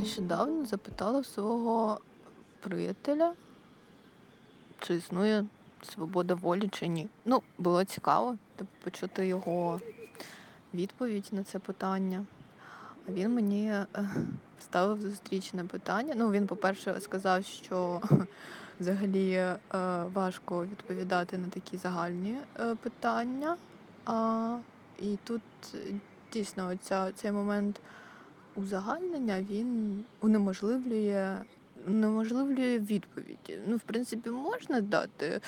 Нещодавно запитала свого приятеля, чи існує свобода волі чи ні. Ну, було цікаво типу, почути його відповідь на це питання. А він мені е, ставив зустрічне питання. Ну, він, по-перше, сказав, що взагалі е, важко відповідати на такі загальні е, питання. І тут дійсно оця, цей момент узагальнення він унеможливлює, унеможливлює відповідь. Ну, в принципі, можна дати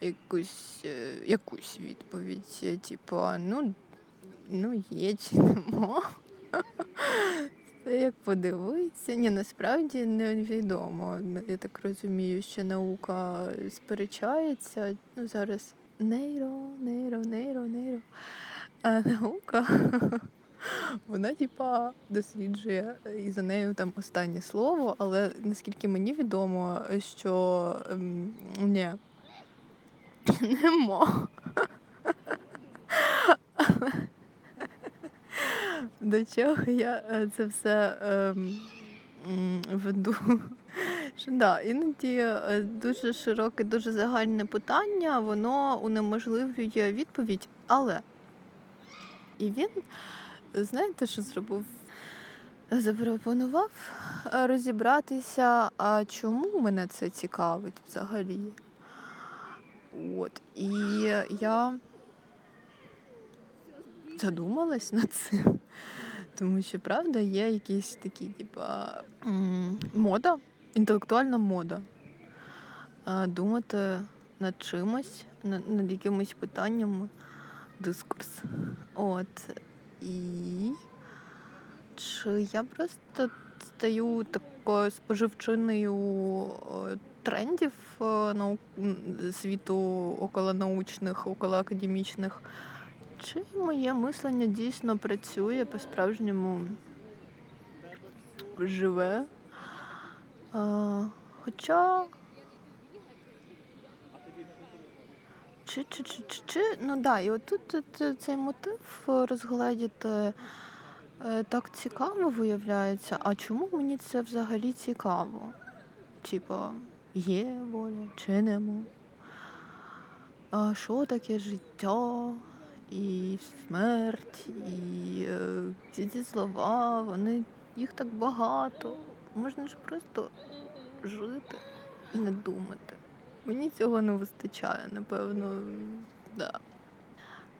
якусь, е, якусь відповідь, е, типу, ну, ну є чи нема. Це як подивитися. Ні, насправді невідомо. Я так розумію, що наука сперечається. Ну, зараз нейро, нейро, нейро, нейро. А наука, вона типа досліджує і за нею там останнє слово, але наскільки мені відомо, що ем, ні, нема. До чого я е, це все ем, веду? Що да, іноді е, дуже широке, дуже загальне питання, воно унеможливлює відповідь, але і він, знаєте, що зробив? Запропонував е, розібратися, а чому мене це цікавить взагалі. От. І я задумалась над цим. Тому що, правда, є якісь такі, типа, мода, інтелектуальна мода. Думати над чимось, над якимось питаннями, дискурс. От. І чи я просто стаю такою споживчиною е, трендів е, нау... м, світу околонаучних, околоакадемічних, чи моє мислення дійсно працює по-справжньому живе? А, хоча. Чи, чи, чи, чи, чи, ну да, і отут цей мотив розгледіти е, так цікаво виявляється. А чому мені це взагалі цікаво? Типа, є воля чи нема? А що таке життя? І смерть, і е, всі ці слова, вони їх так багато. Можна ж просто жити і не думати. Мені цього не вистачає, напевно, да.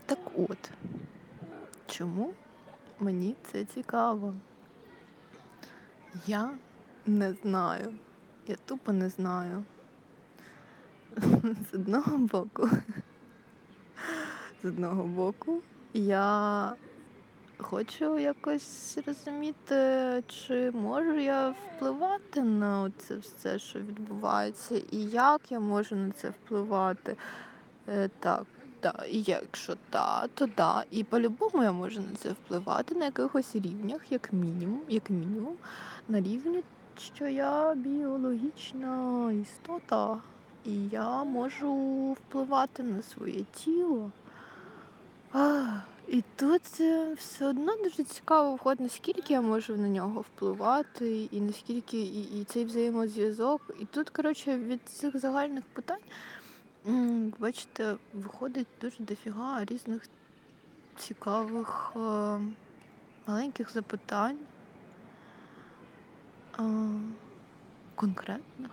Так от, чому мені це цікаво? Я не знаю. Я тупо не знаю. З одного боку. З одного боку, я хочу якось розуміти, чи можу я впливати на це все, що відбувається, і як я можу на це впливати. Е, так, да. І якщо так, то да. І по-любому я можу на це впливати на якихось рівнях, як мінімум, як мінімум, на рівні, що я біологічна істота, і я можу впливати на своє тіло. А, і тут е, все одно дуже цікаво входить, наскільки я можу на нього впливати, і наскільки і, і цей взаємозв'язок. І тут, коротше, від цих загальних питань, бачите, виходить дуже дофіга різних цікавих е, маленьких запитань, е, конкретних.